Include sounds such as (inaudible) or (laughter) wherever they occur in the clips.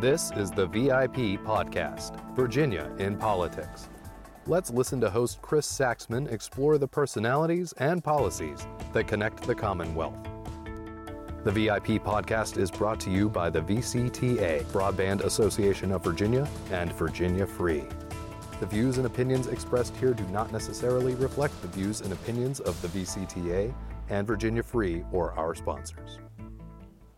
This is the VIP Podcast, Virginia in Politics. Let's listen to host Chris Saxman explore the personalities and policies that connect the Commonwealth. The VIP podcast is brought to you by the VCTA, Broadband Association of Virginia, and Virginia Free. The views and opinions expressed here do not necessarily reflect the views and opinions of the VCTA and Virginia Free or our sponsors.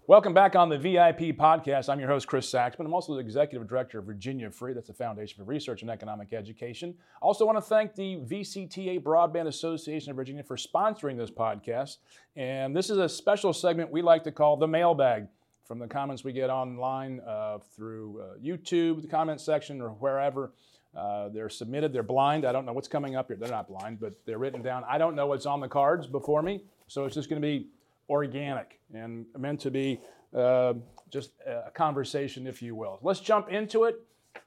Welcome back on the VIP podcast. I'm your host, Chris Saxman. I'm also the executive director of Virginia Free. That's the Foundation for Research and Economic Education. I also want to thank the VCTA Broadband Association of Virginia for sponsoring this podcast. And this is a special segment we like to call the mailbag from the comments we get online uh, through uh, YouTube, the comment section, or wherever. Uh, they're submitted. They're blind. I don't know what's coming up here. They're not blind, but they're written down. I don't know what's on the cards before me. So it's just going to be organic and meant to be uh, just a conversation, if you will. Let's jump into it.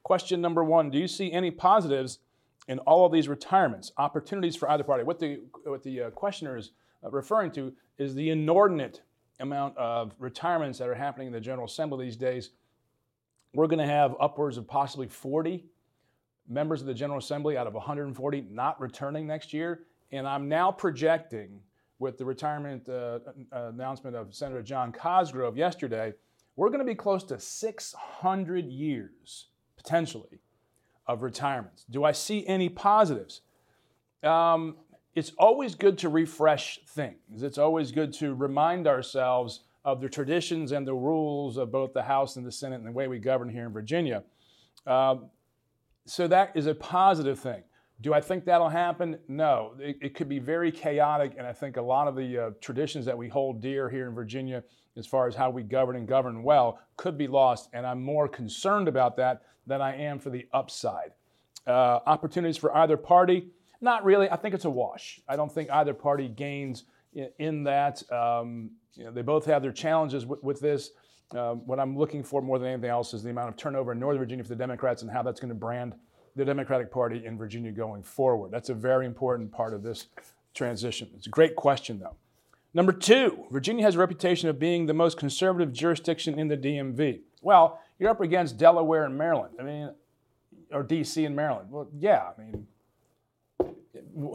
Question number one Do you see any positives in all of these retirements, opportunities for either party? What the, what the uh, questioner is uh, referring to is the inordinate amount of retirements that are happening in the General Assembly these days. We're going to have upwards of possibly 40 members of the General Assembly out of 140 not returning next year. And I'm now projecting with the retirement uh, uh, announcement of Senator John Cosgrove yesterday, we're going to be close to 600 years, potentially, of retirements. Do I see any positives? Um, it's always good to refresh things. It's always good to remind ourselves of the traditions and the rules of both the House and the Senate and the way we govern here in Virginia. Um, so that is a positive thing. Do I think that'll happen? No. It, it, could be very chaotic, and I think a lot of the uh, traditions that we hold dear here in Virginia, as far as how we govern and govern well, could be lost, and I'm more concerned about that than I am for the upside. Uh, opportunities for either party? Not really. I think it's a wash. I don't think either party gains in, in that. Um, you know, they both have their challenges with, with this. Um, what I'm looking for more than anything else is the amount of turnover in Northern Virginia for the Democrats and how that's going to brand the Democratic Party in Virginia going forward? That's a very important part of this transition. It's a great question, though. Number two, Virginia has a reputation of being the most conservative jurisdiction in the DMV. Well, you're up against Delaware and Maryland. I mean, or DC and Maryland. Well, yeah, I mean,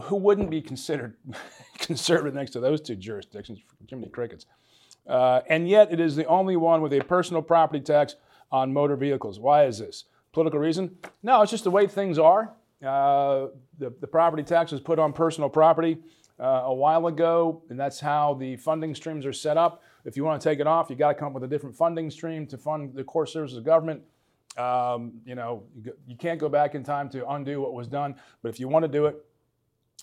who wouldn't be considered (laughs) conservative next to those two jurisdictions? Jiminy Crickets. Uh, and yet, it is the only one with a personal property tax on motor vehicles. Why is this? Political reason? No, it's just the way things are. Uh, the, the property tax was put on personal property uh, a while ago, and that's how the funding streams are set up. If you want to take it off, you got to come up with a different funding stream to fund the core services of government. Um, you know, you, you, can't go back in time to undo what was done, but if you want to do it,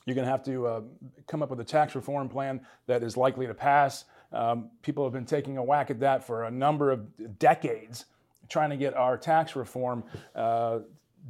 you're going to have to uh, come up with a tax reform plan that is likely to pass. Um, people have been taking a whack at that for a number of decades trying to get our tax reform uh,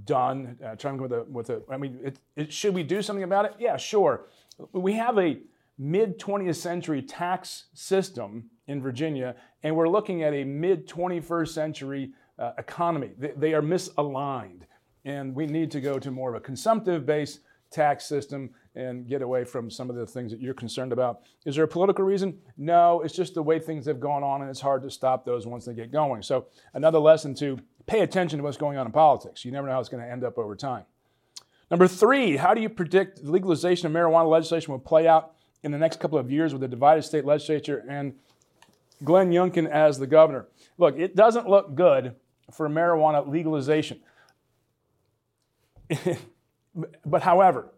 done, uh, trying with a, with a, I mean, it, it, should we do something about it? Yeah, sure. We have a mid 20th century tax system in Virginia, and we're looking at a mid 21st century uh, economy. They, they, are misaligned, and we need to go to more of a consumptive based tax system and get away from some of the things that you're concerned about. Is there a political reason? No, it's just the way things have gone on, and it's hard to stop those once they get going. So, another lesson to pay attention to what's going on in politics. You never know how it's going to end up over time. Number three, how do you predict legalization of marijuana legislation will play out in the next couple of years with a divided state legislature and Glenn Youngkin as the governor? Look, it doesn't look good for marijuana legalization. (laughs) but however,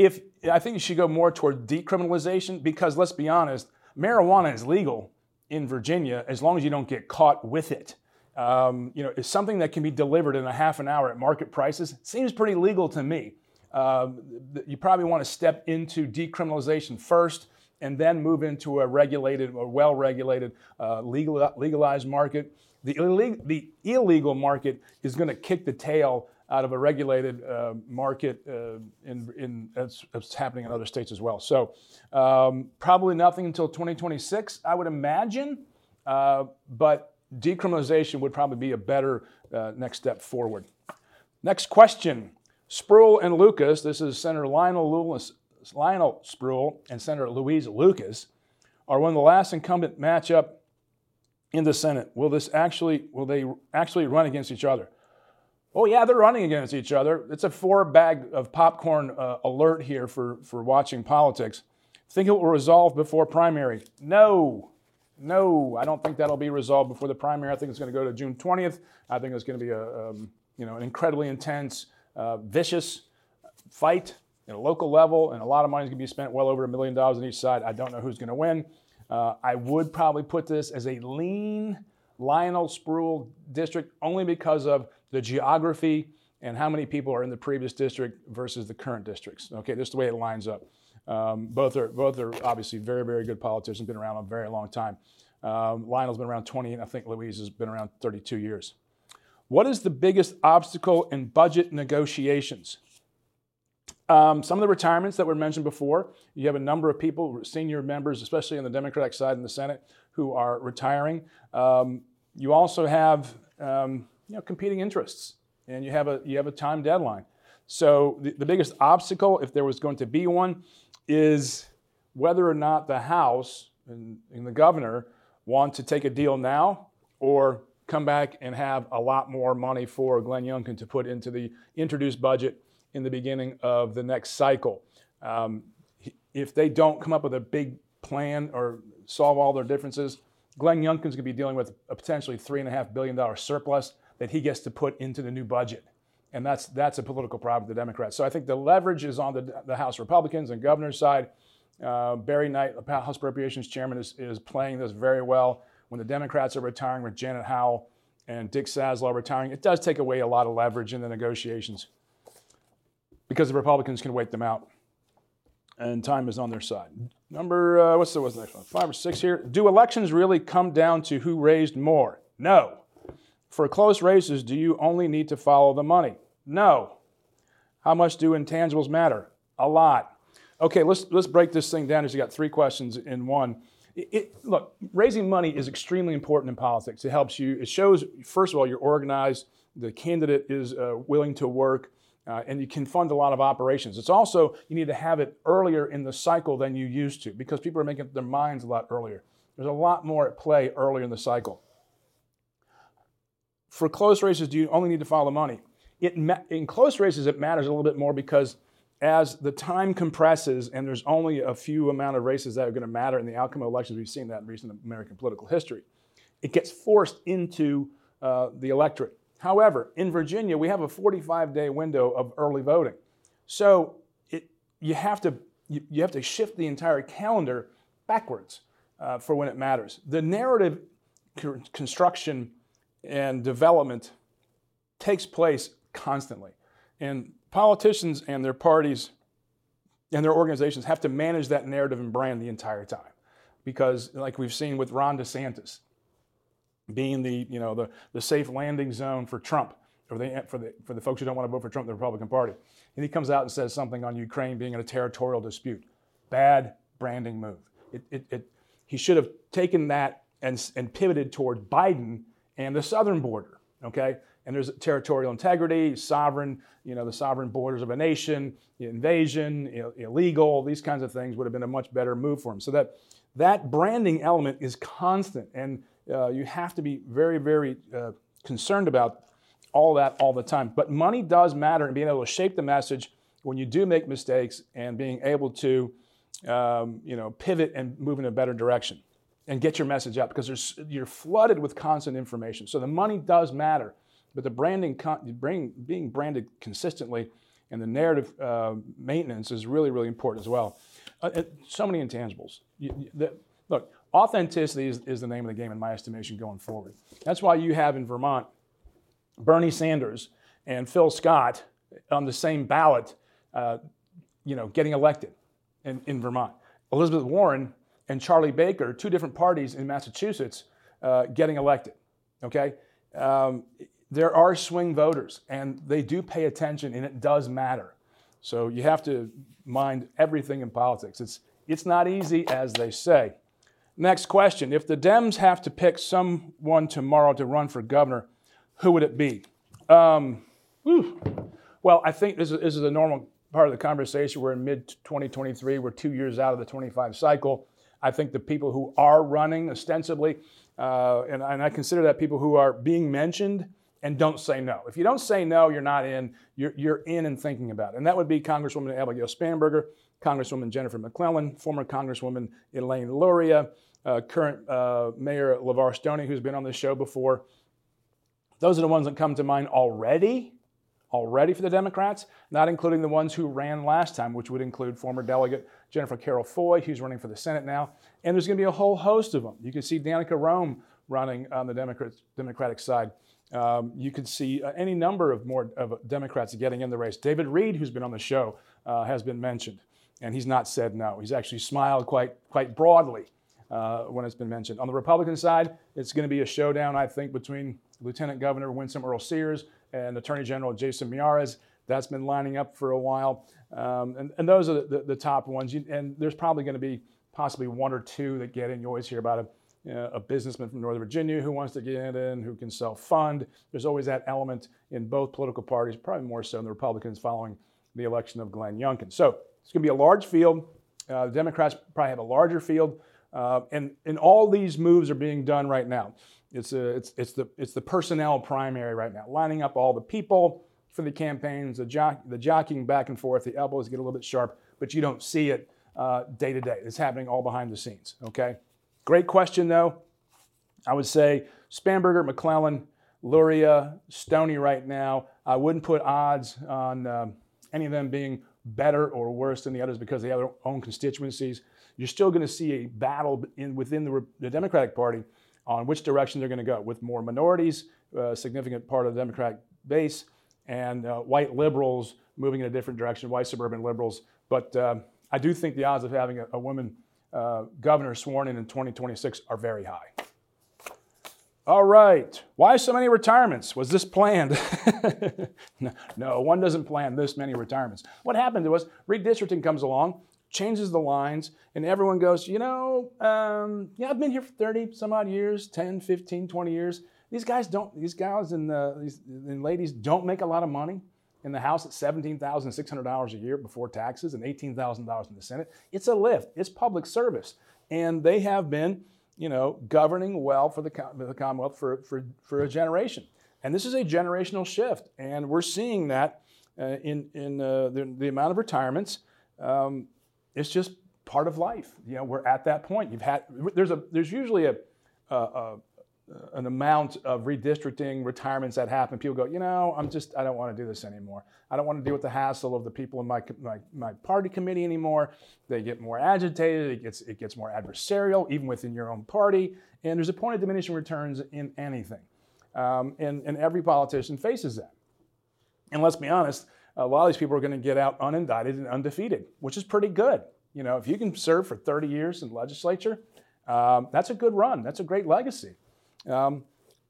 if I think you should go more toward decriminalization because let's be honest, marijuana is legal in Virginia as long as you don't get caught with it. Um, you know, it's something that can be delivered in a half an hour at market prices. Seems pretty legal to me. Um, you probably want to step into decriminalization first and then move into a regulated or well regulated uh, legal, legalized market. The, illeg- the illegal market is going to kick the tail out of a regulated uh, market uh, in, in that's, happening in other states as well. So um, probably nothing until 2026, I would imagine. Uh, but decriminalization would probably be a better uh, next step forward. Next question. Spruill and Lucas, this is Senator Lionel, Lewis, Lionel Spruill and Senator Louise Lucas, are one of the last incumbent matchup in the Senate. Will this actually will they actually run against each other? Oh yeah, they're running against each other. It's a four bag of popcorn uh, alert here for for watching politics. Think it will resolve before primary? No, no, I don't think that'll be resolved before the primary. I think it's going to go to June 20th. I think it's going to be a um, you know an incredibly intense, uh, vicious fight at a local level, and a lot of money is going to be spent, well over a million dollars on each side. I don't know who's going to win. Uh, I would probably put this as a lean Lionel Spruill district only because of the geography and how many people are in the previous district versus the current districts. Okay, this is the way it lines up. Um, both are both are obviously very very good politicians, been around a very long time. Um, Lionel's been around 20, and I think Louise has been around 32 years. What is the biggest obstacle in budget negotiations? Um, some of the retirements that were mentioned before, you have a number of people, senior members, especially on the Democratic side in the Senate, who are retiring. Um, you also have um, you know, competing interests, and you have a, you have a time deadline. So the, the biggest obstacle, if there was going to be one, is whether or not the House and, and the governor want to take a deal now or come back and have a lot more money for Glenn Youngkin to put into the introduced budget in the beginning of the next cycle. Um, if they don't come up with a big plan or solve all their differences, Glenn Youngkin's going to be dealing with a potentially $3.5 billion surplus that he gets to put into the new budget. And that's, that's a political problem for the Democrats. So I think the leverage is on the, the House Republicans and governor's side. Uh, Barry Knight, the House Appropriations Chairman, is, is playing this very well. When the Democrats are retiring with Janet Howell and Dick Saslaw retiring, it does take away a lot of leverage in the negotiations because the Republicans can wait them out. And time is on their side. Number, uh, what's, the, what's the next one? Five or six here. Do elections really come down to who raised more? No. For close races, do you only need to follow the money? No. How much do intangibles matter? A lot. Okay, let's, let's break this thing down as you got three questions in one. It, it, look, raising money is extremely important in politics. It helps you, it shows, first of all, you're organized, the candidate is uh, willing to work, uh, and you can fund a lot of operations. It's also, you need to have it earlier in the cycle than you used to because people are making up their minds a lot earlier. There's a lot more at play earlier in the cycle. For close races, do you only need to follow money? It, in close races, it matters a little bit more because as the time compresses and there's only a few amount of races that are going to matter in the outcome of elections, we've seen that in recent American political history, it gets forced into uh, the electorate. However, in Virginia, we have a 45 day window of early voting. So it, you, have to, you, you, have to shift the entire calendar backwards uh, for when it matters. The narrative construction and development takes place constantly. And politicians and their parties and their organizations have to manage that narrative and brand the entire time. Because, like we've seen with Ron DeSantis, being the, you know, the, the safe landing zone for Trump, or the, for, the, for the folks who don't want to vote for Trump, the Republican Party. And he comes out and says something on Ukraine being in a territorial dispute. Bad branding move. It, it, it, he should have taken that and, and pivoted toward Biden and the southern border, okay? And there's territorial integrity, sovereign, you know, the sovereign borders of a nation, invasion, Ill- illegal, these kinds of things would have been a much better move for him. So that that branding element is constant. And uh, you have to be very, very uh, concerned about all that all the time. But money does matter and being able to shape the message when you do make mistakes and being able to, um, you know, pivot and move in a better direction and get your message out because you're flooded with constant information. So the money does matter, but the branding, being branded consistently and the narrative uh, maintenance is really, really important as well. Uh, so many intangibles. You, the, look, Authenticity is, is the name of the game, in my estimation, going forward. That's why you have in Vermont Bernie Sanders and Phil Scott on the same ballot, uh, you know, getting elected in, in Vermont. Elizabeth Warren and Charlie Baker, two different parties in Massachusetts, uh, getting elected. Okay, um, there are swing voters, and they do pay attention, and it does matter. So you have to mind everything in politics. It's it's not easy, as they say. Next question. If the Dems have to pick someone tomorrow to run for governor, who would it be? Um, well, I think this is, this is a normal part of the conversation. We're in mid 2023, we're two years out of the 25 cycle. I think the people who are running ostensibly, uh, and, and I consider that people who are being mentioned and don't say no. If you don't say no, you're not in. You're, you're in and thinking about it. And that would be Congresswoman Abigail Spanberger, Congresswoman Jennifer McClellan, former Congresswoman Elaine Luria, uh, current uh, Mayor LeVar Stoney, who's been on this show before. Those are the ones that come to mind already, already for the Democrats, not including the ones who ran last time, which would include former delegate Jennifer Carroll Foy, who's running for the Senate now. And there's going to be a whole host of them. You can see Danica Roem running on the Democrat, Democratic side. Um, you could see uh, any number of more of Democrats getting in the race. David Reid, who's been on the show, uh, has been mentioned, and he's not said no. He's actually smiled quite quite broadly uh, when it's been mentioned. On the Republican side, it's going to be a showdown, I think, between Lieutenant Governor Winsome Earle-Sears and Attorney General Jason Miyares. That's been lining up for a while, um, and, and those are the, the, top ones. You, and there's probably going to be possibly one or two that get in. You always hear about it you know, a businessman from Northern Virginia who wants to get in, who can self fund. There's always that element in both political parties, probably more so in the Republicans following the election of Glenn Youngkin. So it's going to be a large field. Uh, the Democrats probably have a larger field. Uh, and, and all these moves are being done right now. It's, a, it's, it's, the, it's the personnel primary right now, lining up all the people for the campaigns, the, the jockeying back and forth, the elbows get a little bit sharp, but you don't see it uh, day to day. It's happening all behind the scenes, okay? Great question, though. I would say Spanberger, McClellan, Luria, Stoney right now. I wouldn't put odds on um, any of them being better or worse than the others because they have their own constituencies. You're still going to see a battle in, within the, the, Democratic Party on which direction they're going to go, with more minorities, a uh, significant part of the Democratic base, and uh, white liberals moving in a different direction, white suburban liberals. But um, I do think the odds of having a, a woman uh, governor sworn in in 2026 are very high. All right. Why so many retirements? Was this planned? (laughs) no, no, one doesn't plan this many retirements. What happened was redistricting comes along, changes the lines, and everyone goes, you know, um, yeah, I've been here for 30 some odd years, 10, 15, 20 years. These guys don't, these guys and, uh, these, and ladies don't make a lot of money in the House at $17,600 a year before taxes and $18,000 in the Senate. It's a lift, it's public service. And they have been, you know, governing well for the, the Commonwealth for, for, for a generation. And this is a generational shift. And we're seeing that uh, in, in uh, the, the, amount of retirements. Um, it's just part of life. You know, we're at that point. You've had, there's, a, there's usually a, a, an amount of redistricting retirements that happen. People go, you know, I'm just, I don't want to do this anymore. I don't want to deal with the hassle of the people in my, my, my party committee anymore. They get more agitated. It gets, it gets more adversarial, even within your own party. And there's a point of diminishing returns in anything. Um, and, and every politician faces that. And let's be honest, a lot of these people are going to get out unindicted and undefeated, which is pretty good. You know, if you can serve for 30 years in legislature, um, that's a good run. That's a great legacy. Um,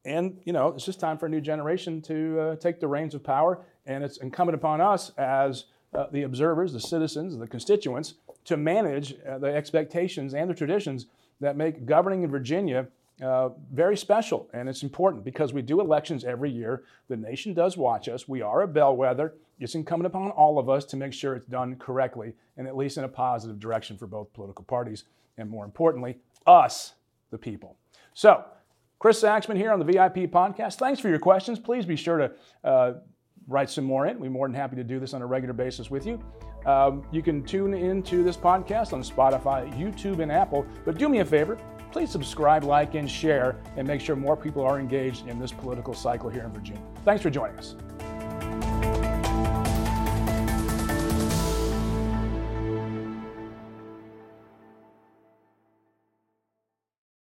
and you know, it's just time for a new generation to uh, take the reins of power, and it's incumbent upon us as uh, the observers, the citizens, the constituents, to manage uh, the expectations and the traditions that make governing in Virginia uh, very special. And it's important because we do elections every year. The nation does watch us. We are a bellwether. It's incumbent upon all of us to make sure it's done correctly and at least in a positive direction for both political parties, and more importantly, us, the people. So, Chris Saxman here on the VIP podcast. Thanks for your questions. Please be sure to uh, write some more in. We're more than happy to do this on a regular basis with you. Um, you can tune into this podcast on Spotify, YouTube, and Apple. But do me a favor, please subscribe, like, and share, and make sure more people are engaged in this political cycle here in Virginia. Thanks for joining us.